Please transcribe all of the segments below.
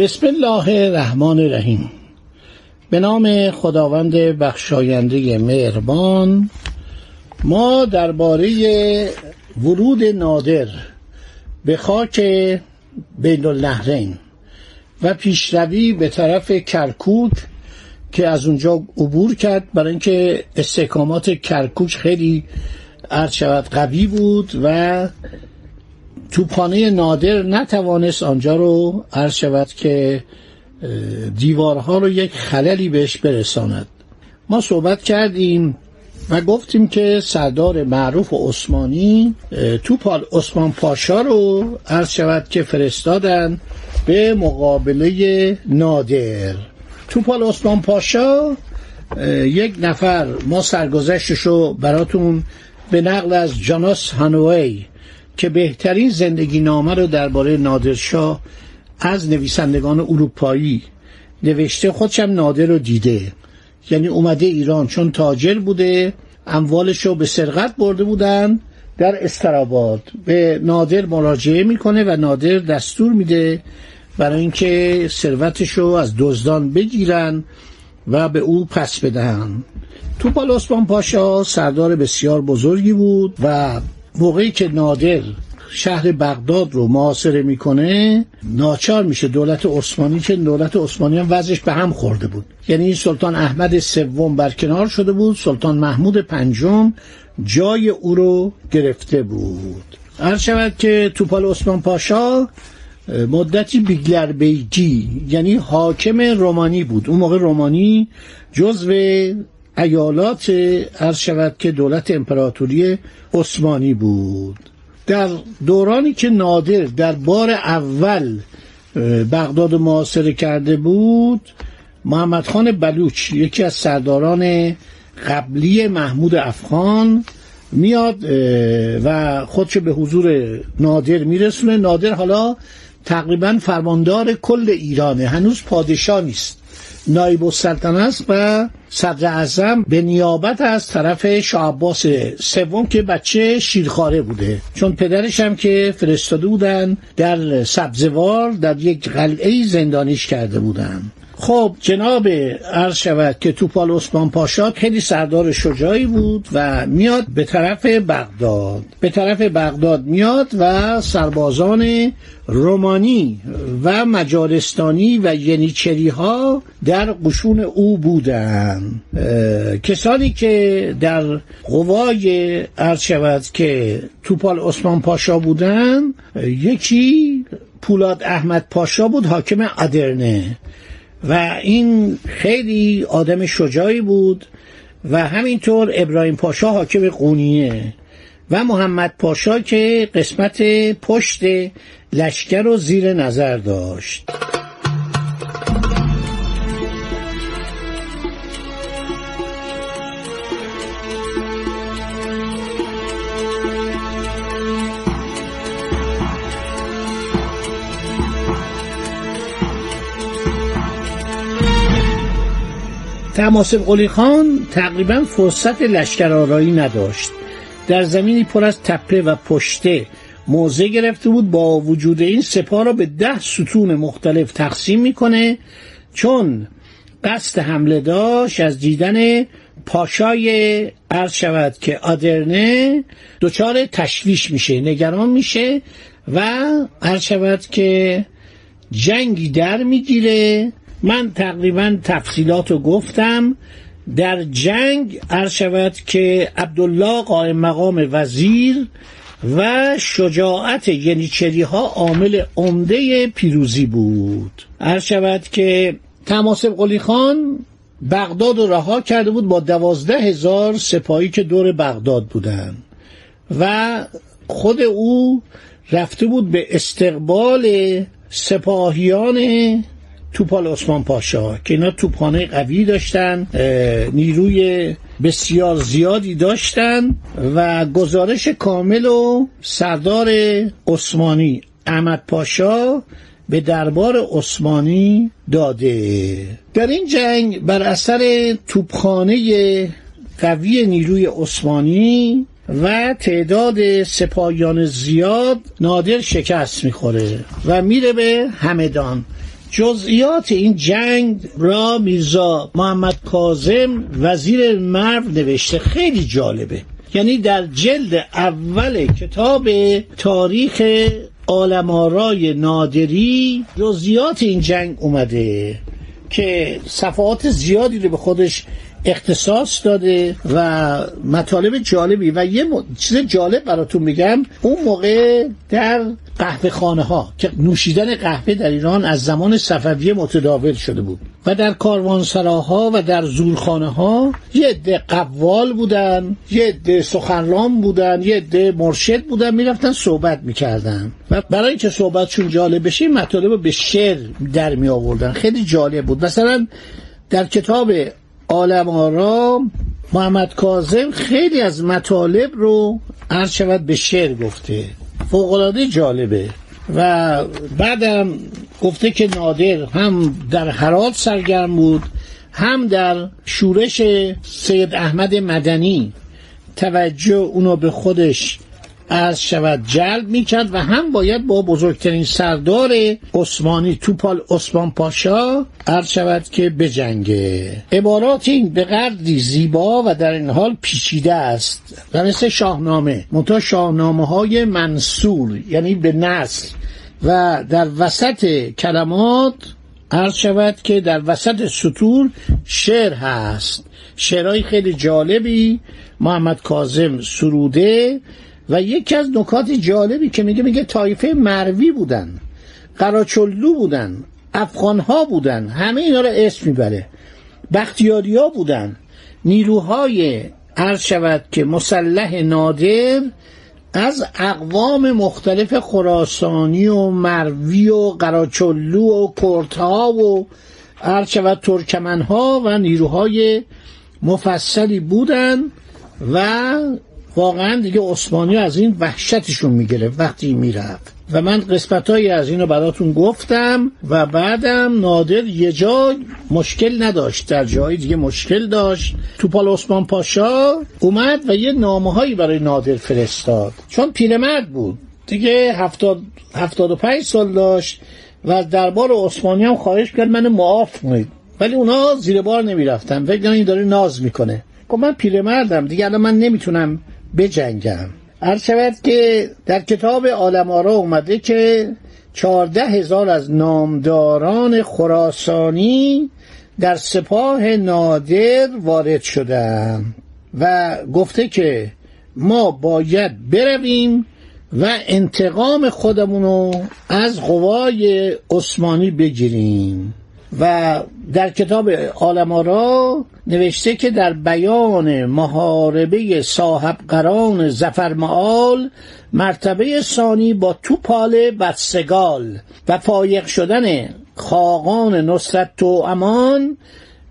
بسم الله الرحمن الرحیم. به نام خداوند بخشاینده مهربان ما درباره ورود نادر به خاک بین النهرین و پیشروی به طرف کرکوک که از اونجا عبور کرد برای اینکه استحکامات کرکوک خیلی عرض شود قوی بود و توپانه نادر نتوانست آنجا رو عرض شود که دیوارها رو یک خللی بهش برساند. ما صحبت کردیم و گفتیم که سردار معروف عثمانی توپال عثمان پاشا رو عرض شود که فرستادن به مقابله نادر. توپال عثمان پاشا یک نفر ما سرگذشتش رو براتون به نقل از جاناس هانوی که بهترین زندگی نامه رو درباره نادرشاه از نویسندگان اروپایی نوشته خودشم نادر رو دیده. یعنی اومده ایران چون تاجر بوده اموالش رو به سرقت برده بودن در استراباد. به نادر مراجعه می‌کنه و نادر دستور میده برای اینکه ثروتش رو از دزدان بگیرن و به او پس بدهن. توپال عثمان پاشا سردار بسیار بزرگی بود و موقعی که نادر شهر بغداد رو محاصره می‌کنه ناچار میشه دولت عثمانی که دولت عثمانی هم وضعش به هم خورده بود. یعنی سلطان احمد سوم برکنار شده بود سلطان محمود پنجم جای او رو گرفته بود. هر شود که توپال عثمان پاشا مدتی بیگلر بیگی یعنی حاکم رومانی بود. اون موقع رومانی جزو ایالات عرض شود که دولت امپراتوری عثمانی بود. در دورانی که نادر در بار اول بغداد محاصره کرده بود محمد خان بلوچ یکی از سرداران قبلی محمود افغان میاد و خودشو به حضور نادر میرسونه. نادر حالا تقریبا فرماندار کل ایرانه هنوز پادشاه نیست. نایب السلطنه است و صدر اعظم به نیابت از طرف شاه عباس سوم که بچه شیرخواره بوده. چون پدرش هم که فرستاده بودن در سبزوار در یک قلعه زندانیش کرده بودن. خب جناب عرض شود که توپال عثمان پاشا خیلی سردار شجاعی بود و میاد به طرف بغداد. به طرف بغداد میاد و سربازان رومانی و مجارستانی و ینیچری ها در قشون او بودند کسانی که در قوای عرض شود که توپال عثمان پاشا بودن یکی پولاد احمد پاشا بود حاکم ادرنه. و این خیلی آدم شجاعی بود و همینطور ابراهیم پاشا حاکم قونیه و محمد پاشا که قسمت پشت لشکر رو زیر نظر داشت. تماسب قلی خان تقریبا فرصت لشکرآرایی نداشت. در زمینی پر از تپه و پشته موضع گرفته بود با وجود این سپاه را به ده ستون مختلف تقسیم می‌کنه چون قصد حمله داشت از دیدن پاشای عرض شود که آدرنه دچار تشویش میشه نگران میشه و عرض شود که جنگی در می‌گیره من تقریبا تفصیلات رو گفتم. در جنگ عرض شود که عبدالله قائم مقام وزیر و شجاعت ینیچری ها عامل عمده پیروزی بود. عرض شود که تماسب قلی خان بغداد رو رها کرده بود با دوازده هزار سپاهی که دور بغداد بودن و خود او رفته بود به استقبال سپاهیان توپال عثمان پاشا که اینا توپانه قوی داشتن نیروی بسیار زیادی داشتن و گزارش کامل و سردار عثمانی احمد پاشا به دربار عثمانی داده. در این جنگ بر اثر توپخانه قوی نیروی عثمانی و تعداد سپاهیان زیاد نادر شکست می‌خوره و میره به همدان. جزئیات این جنگ را میرزا محمد کازم وزیر مرو نوشته. خیلی جالبه. یعنی در جلد اول کتاب تاریخ آلمارای نادری جزئیات این جنگ اومده که صفحات زیادی رو به خودش اختصاص داده و مطالب جالبی و یه چیز جالب براتون میگم. اون موقع در قهوه خانه ها که نوشیدن قهوه در ایران از زمان صفویه متداول شده بود و در کاروانسراها و در زورخانه ها یه عده قوال بودن یه عده سخنران بودن یه عده مرشد بودن می‌رفتن صحبت می‌کردن و برای اینکه صحبتشون جالب بشه مطالب به شعر در می آوردن خیلی جالب بود. مثلا در کتاب عالم آرا محمد کاظم خیلی از مطالب رو عرض شود به شعر گفته. فوقلاده جالبه. و بعدم گفته که نادر هم در حرات سرگرم بود هم در شورش سید احمد مدنی. توجه اونو به خودش از شود جلب می‌کرد و هم باید با بزرگترین سردار عثمانی توپال عثمان پاشا عرض شود که بجنگه عبارات این به قدری زیبا و در این حال پیچیده است و مثل شاهنامه منتها شاهنامه های منصور یعنی به نسل و در وسط کلمات عرض شود که در وسط سطور شعر هست. شعرهای خیلی جالبی محمد کازم سروده و یکی از نکات جالبی که میگه میگه طایفه مروی بودن قراچلو بودن افغانها بودن همه اینا رو اسم می‌بره بختیاری ها بودن نیروهای عرض شود که مسلح نادر از اقوام مختلف خراسانی و مروی و قراچلو و کرتها و عرض شود ترکمنها و نیروهای مفصلی بودن و واقعا دیگه عثمانی از این وحشتشون می‌گرفت وقتی می‌رفت. و من قسمت از اینو براتون گفتم و بعدم نادر یه جا مشکل نداشت در جایی دیگه مشکل داشت. توپال عثمان پاشا اومد و یه نامه هایی برای نادر فرستاد. چون پیرمرد بود. دیگه هفتاد, هفتاد و پنج سال داشت و دربار عثمانی هم خواهش کرد من معاف کنید. ولی اونا زیر بار نمی‌رفتن. فکر این داره ناز می‌کنه. گفت من پیرمردم. دیگه الان من نمی‌تونم بجنگم. عرض شود که در کتاب عالم آرا اومده که چهارده هزار از نامداران خراسانی در سپاه نادر وارد شدن و گفته که ما باید برویم و انتقام خودمونو از قوای عثمانی بگیریم. و در کتاب آلمارا نوشته که در بیان محاربه صاحب قران زفر معال مرتبه ثانی با توپال بدسگال و فایق شدن خاقان نصرت تو امان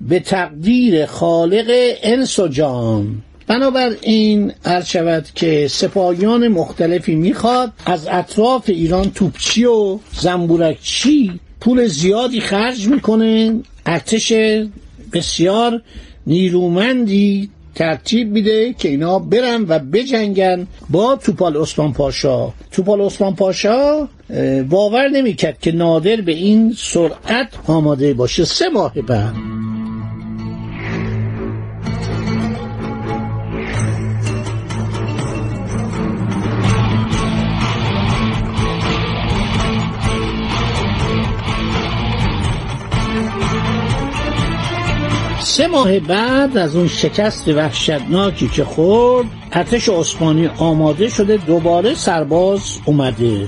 به تقدیر خالق انس و جان. بنابراین عرض شود که سپاهیان مختلفی می‌خواد از اطراف ایران توپچی و زنبورکچی پول زیادی خرج می‌کنه ارتش بسیار نیرومندی ترتیب میده که اینا برن و بجنگن با توپال عثمان پاشا. توپال عثمان پاشا باور نمی‌کرد که نادر به این سرعت آماده باشه. سه ماه بعد. سه ماه بعد از اون شکست وحشتناکی که خورد ارتش عثمانی آماده شده دوباره سرباز اومده.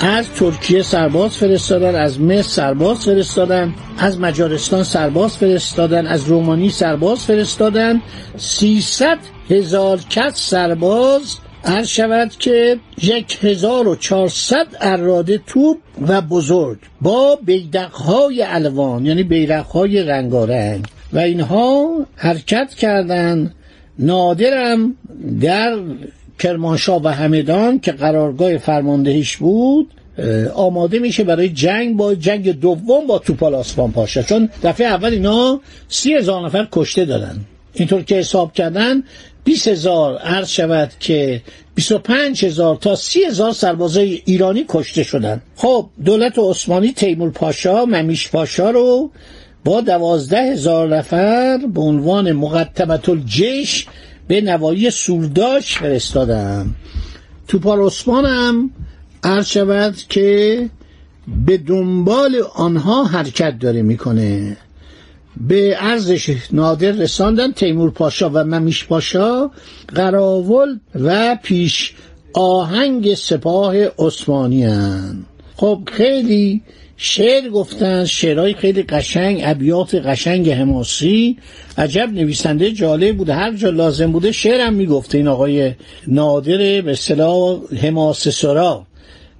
از ترکیه سرباز فرستادن از مصر سرباز فرستادن از مجارستان سرباز فرستادن از رومانی سرباز فرستادن. 300 هزار کس سرباز عرض شود که یک هزار و چهارصد اراده توپ و بزرگ با بیدقهای الوان یعنی بیرقهای رنگارنگ. و اینها حرکت کردند نادرم در کرمانشاه و همدان که قرارگاه فرماندهیش بود آماده میشه برای جنگ با جنگ دوم با توپال آسفان پاشا. چون دفعه اول اینا سی هزار نفر کشته دادن. اینطور که حساب کردن 20 هزار عرض شود که 25 هزار تا 30 هزار سربازای ایرانی کشته شدن. خب دولت عثمانی تیمور پاشا ممیش پاشا رو با دوازده هزار نفر به عنوان مقدمت الجیش به نوایی سورداش فرستادم توپال عثمان هم عرض شود که به دنبال آنها حرکت داره می‌کنه به ارزش نادر رساندن تیمور پاشا و ممیش پاشا قراول و پیش آهنگ سپاه عثمانی هن. خب خیلی شعر گفتن شعرهای خیلی قشنگ ابیات قشنگ حماسی عجب نویسنده جالب بوده. هر جا لازم بوده شعرم می‌گفته این آقای نادر به اصطلاح حماسه سرا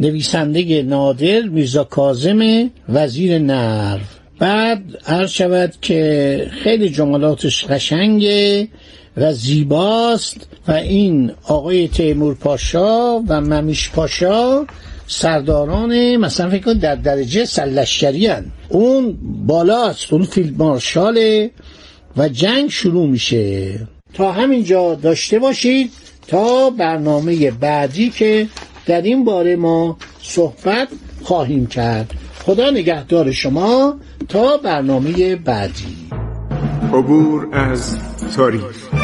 نویسنده نادر میرزا کازم وزیر نرو بعد عرض شود که خیلی جملاتش قشنگه و زیباست و این آقای تیمور پاشا و ممیش پاشا سرداران مثلا فکر کن در درجه سلشکری اون بالاست اون فیلد مارشاله و جنگ شروع میشه. تا همینجا داشته باشید تا برنامه بعدی که در این باره ما صحبت خواهیم کرد. خدا نگهدار شما تا برنامه بعدی. عبور از تاریخ.